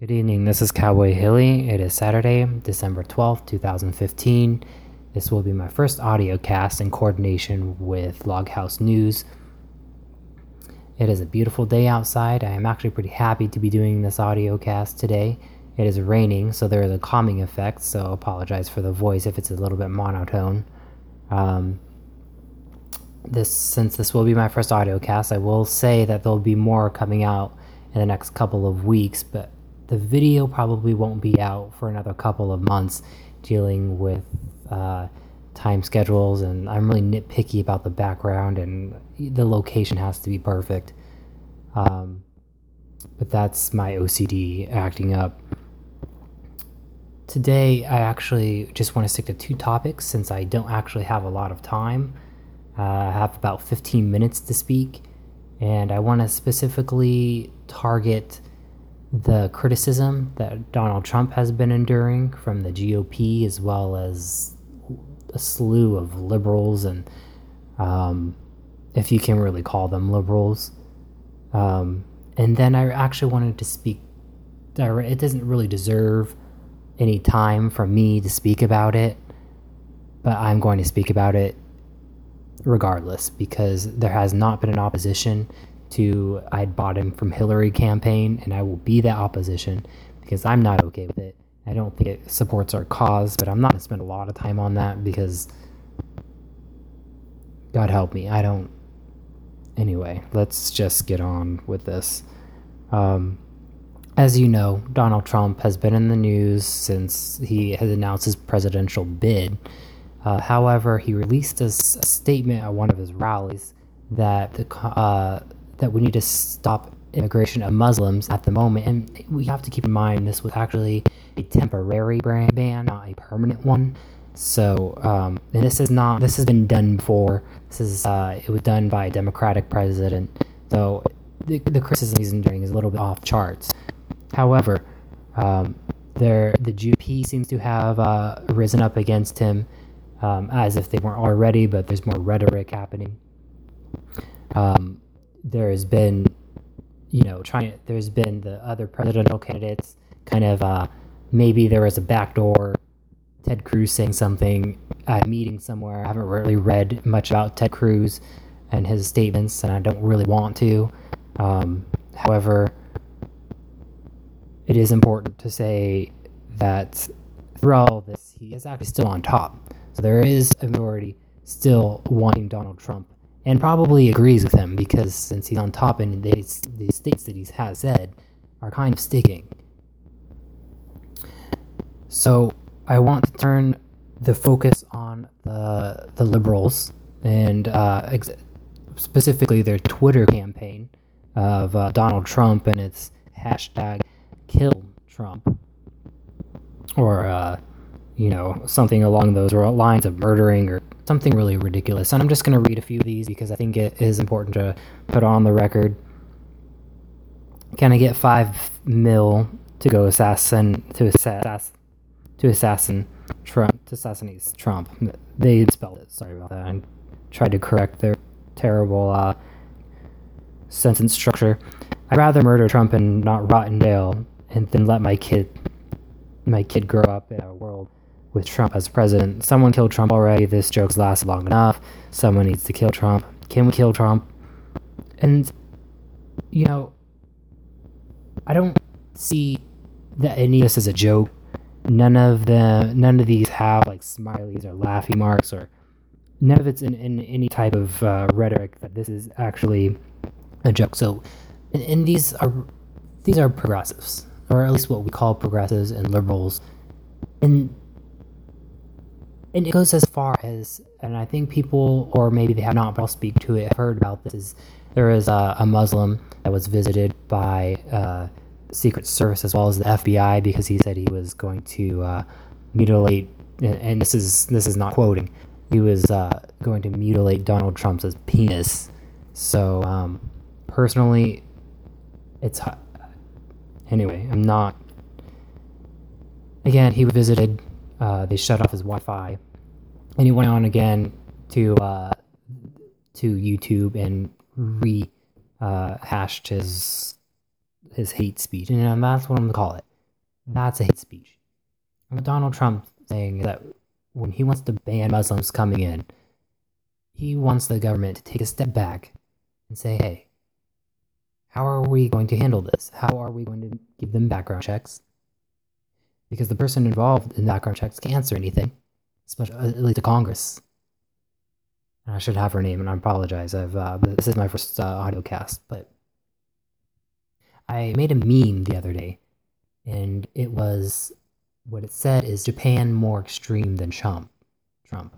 Good evening. This is Cowboy Hilly. It is Saturday, December 12th, 2015. This will be my first audio cast in coordination with Loghouse News. It is a beautiful day outside. I am actually pretty happy to be doing this audio cast today. It is raining, so there is a calming effect, so apologize for the voice if it's a little bit monotone. Um, this since this will be my first audio cast, I will say that there'll be more coming out in the next couple of weeks, but the video probably won't be out for another couple of months dealing with uh, time schedules and I'm really nitpicky about the background and the location has to be perfect. Um, but that's my OCD acting up. Today, I actually just want to stick to two topics since I don't actually have a lot of time. Uh, I have about 15 minutes to speak, and I want to specifically target the criticism that Donald Trump has been enduring from the GOP as well as a slew of liberals and um, if you can really call them liberals. Um, and then I actually wanted to speak. It doesn't really deserve any time for me to speak about it, but I'm going to speak about it regardless because there has not been an opposition to I'd bottom from Hillary campaign and I will be that opposition because I'm not okay with it. I don't think it supports our cause, but I'm not to spend a lot of time on that because God help me, I don't. Anyway, let's just get on with this. Um, as you know, Donald Trump has been in the news since he has announced his presidential bid. Uh, however, he released a, a, statement at one of his rallies that the uh, that we need to stop immigration of Muslims at the moment. And we have to keep in mind this was actually a temporary ban, not a permanent one. So, um, and this is not, this has been done before. This is, uh, it was done by a Democratic president. So the, the criticism he's enduring is a little bit off charts. However, um, there, the GOP seems to have uh, risen up against him um, as if they weren't already, but there's more rhetoric happening. Um, there has been, you know, trying. There's been the other presidential candidates kind of uh, maybe there was a backdoor. Ted Cruz saying something at a meeting somewhere. I haven't really read much about Ted Cruz and his statements, and I don't really want to. Um, however, it is important to say that through all this, he is actually still on top. So there is a majority still wanting Donald Trump and probably agrees with him because since he's on top and they, the states that he has said are kind of sticking. So I want to turn the focus on the the liberals and uh, specifically their Twitter campaign of uh, Donald Trump and its hashtag kill Trump or uh, you know something along those lines of murdering or something really ridiculous. And I'm just going to read a few of these because I think it is important to put on the record. Can I get five mil to go assassin to assassin to assassin Trump to assassinate Trump? They spelled it. Sorry about that. I tried to correct their terrible uh, sentence structure. I'd rather murder Trump and not rot in jail, and then let my kid my kid grow up in a world with Trump as president. Someone killed Trump already. This joke's lasted long enough. Someone needs to kill Trump. Can we kill Trump? And, you know, I don't see that any of this is a joke. None of the none of these have like smileys or laughing marks or none of it's in, in any type of uh, rhetoric that this is actually a joke. So, and, and these are these are progressives, or at least what we call progressives and liberals, and and it goes as far as, and I think people, or maybe they have not, but I'll speak to it, have heard about this. Is there is a, a Muslim that was visited by uh, Secret Service as well as the FBI because he said he was going to uh, mutilate, and, and, this is this is not quoting, he was uh, going to mutilate Donald Trump's penis. So um, personally, it's anyway. I'm not. Again, he visited uh, they shut off his Wi-Fi, and he went on again to uh, to YouTube and re uh, his his hate speech, and that's what I'm gonna call it. That's a hate speech. And Donald Trump saying that when he wants to ban Muslims coming in, he wants the government to take a step back and say, hey, how are we going to handle this? How are we going to give them background checks? Because the person involved in background checks can't answer anything, especially at least to Congress. And I should have her name, and I apologize. I've uh, this is my first uh, audio cast, but I made a meme the other day, and it was what it said is Japan more extreme than Trump. Trump.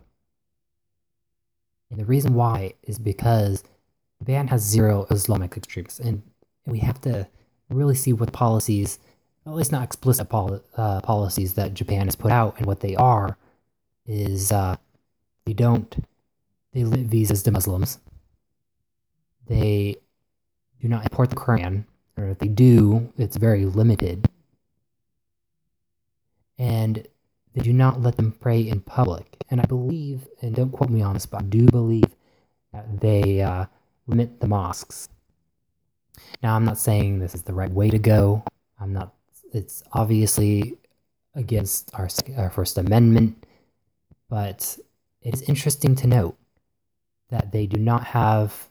And the reason why is because Japan has zero Islamic extremists, and we have to really see what policies, at least not explicit poli- uh, policies that Japan has put out, and what they are, is uh, they don't they limit visas to Muslims. They do not import the Quran, or if they do, it's very limited. And they do not let them pray in public. And I believe, and don't quote me on this, but I do believe that they uh, limit the mosques. Now, I'm not saying this is the right way to go. I'm not, it's obviously against our, our First Amendment, but it is interesting to note that they do not have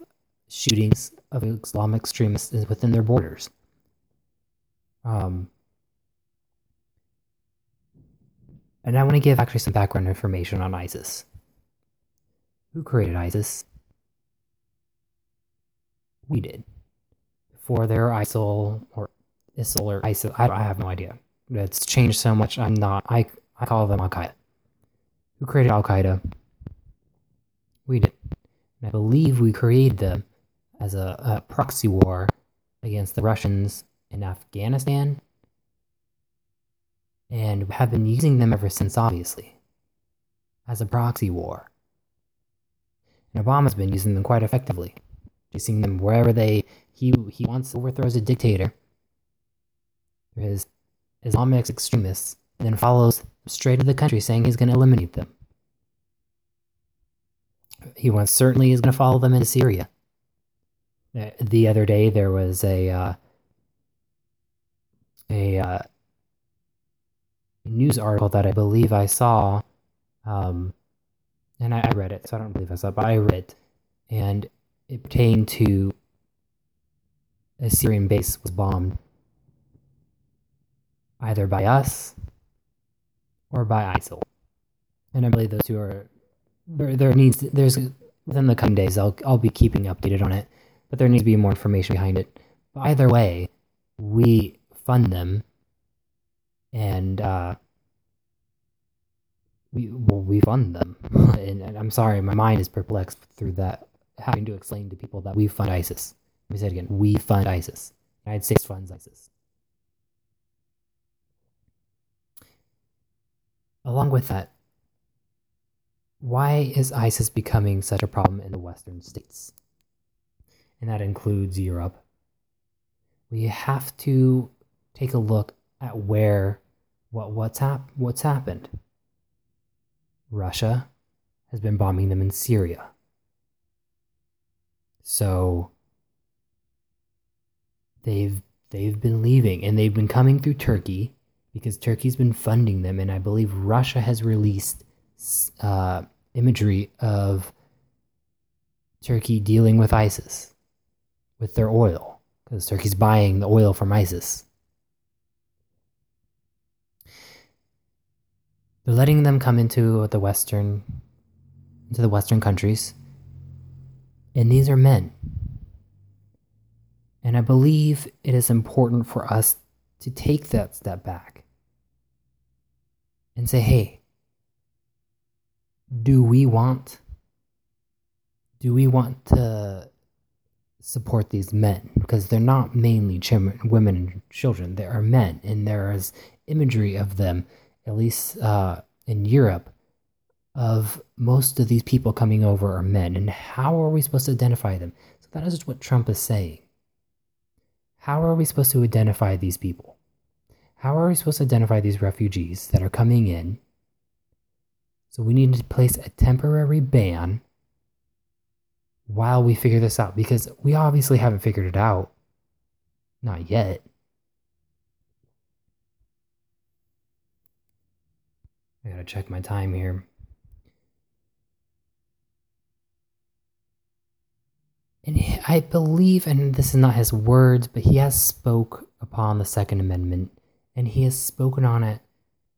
shootings of Islamic extremists within their borders. Um, and I want to give actually some background information on ISIS. Who created ISIS? We did. Before there were ISIL or ISIL or ISIL, I, I have no idea. It's changed so much. I'm not. I I call them Al Qaeda. Who created Al Qaeda? We did. And I believe we created them as a, a proxy war against the Russians in Afghanistan. And have been using them ever since, obviously, as a proxy war. And Obama's been using them quite effectively, using them wherever they he he wants to overthrow a dictator, his Islamic extremists, and then follows straight to the country saying he's going to eliminate them he wants certainly is going to follow them into Syria. Uh, the other day there was a uh, a uh, news article that I believe I saw, um, and I, I, read it, so I don't believe I saw it, but I read it, and it pertained to a Syrian base was bombed either by us or by ISIL, and I believe those two are there, there needs there's within the coming days I'll I'll be keeping updated on it, but there needs to be more information behind it. But either way, we fund them, and uh, we well, we fund them. and, and, I'm sorry, my mind is perplexed through that having to explain to people that we fund ISIS. Let me say it again: we fund ISIS. United States funds ISIS. Along with that, why is ISIS becoming such a problem in the Western states? And that includes Europe. We have to take a look at where what what's hap- what's happened. Russia has been bombing them in Syria. So they've they've been leaving and they've been coming through Turkey because Turkey's been funding them and I believe Russia has released uh, imagery of Turkey dealing with ISIS with their oil because Turkey's buying the oil from ISIS. They're letting them come into the western into the western countries. And these are men. And I believe it is important for us to take that step back and say, hey, do we want do we want to support these men? Because they're not mainly women and children. They are men and there is imagery of them at least uh, in europe of most of these people coming over are men. And how are we supposed to identify them? So that is what trump is saying. How are we supposed to identify these people how are we supposed to identify these refugees that are coming in so we need to place a temporary ban while we figure this out because we obviously haven't figured it out. Not yet. I gotta check my time here. And I believe, and this is not his words, but he has spoke upon the Second Amendment, and he has spoken on it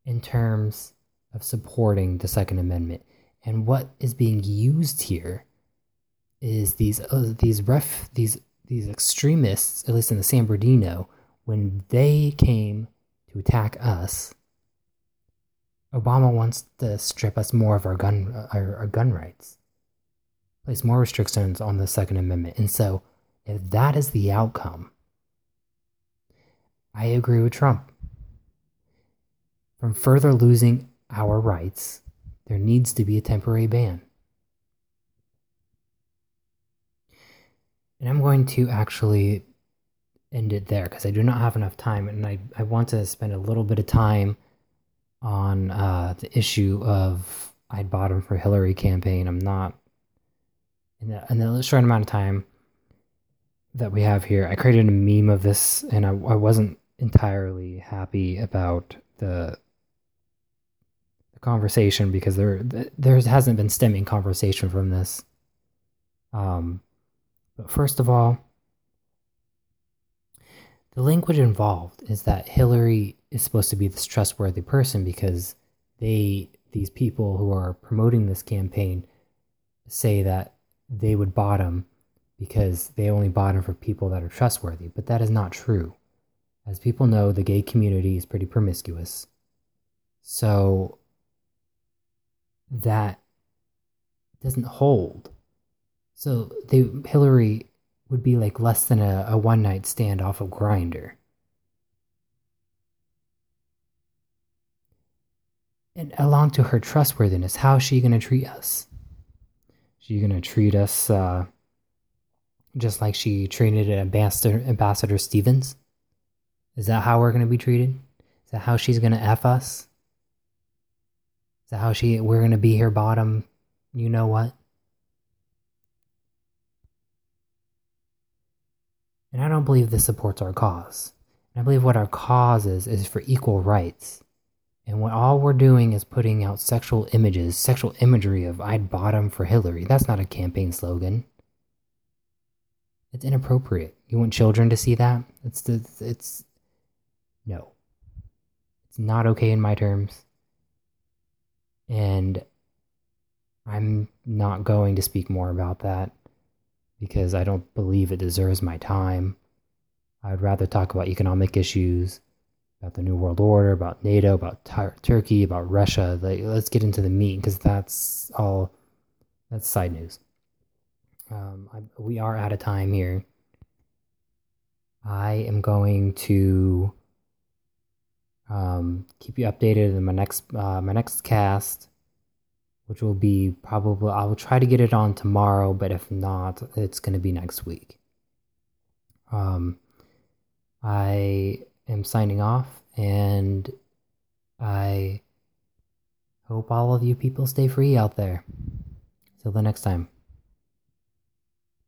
in terms of supporting the Second Amendment. And what is being used here is these uh, these ref these these extremists, at least in the San Bernardino, when they came to attack us, Obama wants to strip us more of our gun our, our gun rights, place more restrictions on the Second Amendment, and so if that is the outcome, I agree with Trump. From further losing our rights, there needs to be a temporary ban. And I'm going to actually end it there because I do not have enough time and I, I want to spend a little bit of time on uh, the issue of I'd bottom for Hillary campaign. I'm not in the, in the short amount of time that we have here. I created a meme of this and I, I wasn't entirely happy about the the conversation because there there hasn't been stemming conversation from this. Um, but first of all, the language involved is that Hillary is supposed to be this trustworthy person because they, these people who are promoting this campaign, say that they would bottom because they only bottom for people that are trustworthy. But that is not true. As people know, the gay community is pretty promiscuous. So that doesn't hold. So they Hillary would be like less than a, a one night stand off of Grindr. And along to her trustworthiness, how is she to treat us? She to treat us uh, just like she treated Ambassador Ambassador Stevens? Is that how we're to be treated? Is that how she's to f us? How she we're to be here bottom? You know what? And I don't believe this supports our cause. And I believe what our cause is is for equal rights. And what all we're doing is putting out sexual images, sexual imagery of I'd bottom for Hillary. That's not a campaign slogan. It's inappropriate. You want children to see that? It's it's, it's no. It's not okay in my terms. And I'm not going to speak more about that because I don't believe it deserves my time. I'd rather talk about economic issues, about the New World Order, about NATO, about Turkey, about Russia. Like, let's get into the meat because that's all. That's side news. Um, I, we are out of time here. I am going to um, keep you updated in my next uh, my next cast which will be probably, I will try to get it on tomorrow, but if not, it's going to be next week. Um, I am signing off, and I hope all of you people stay free out there. Till the next time.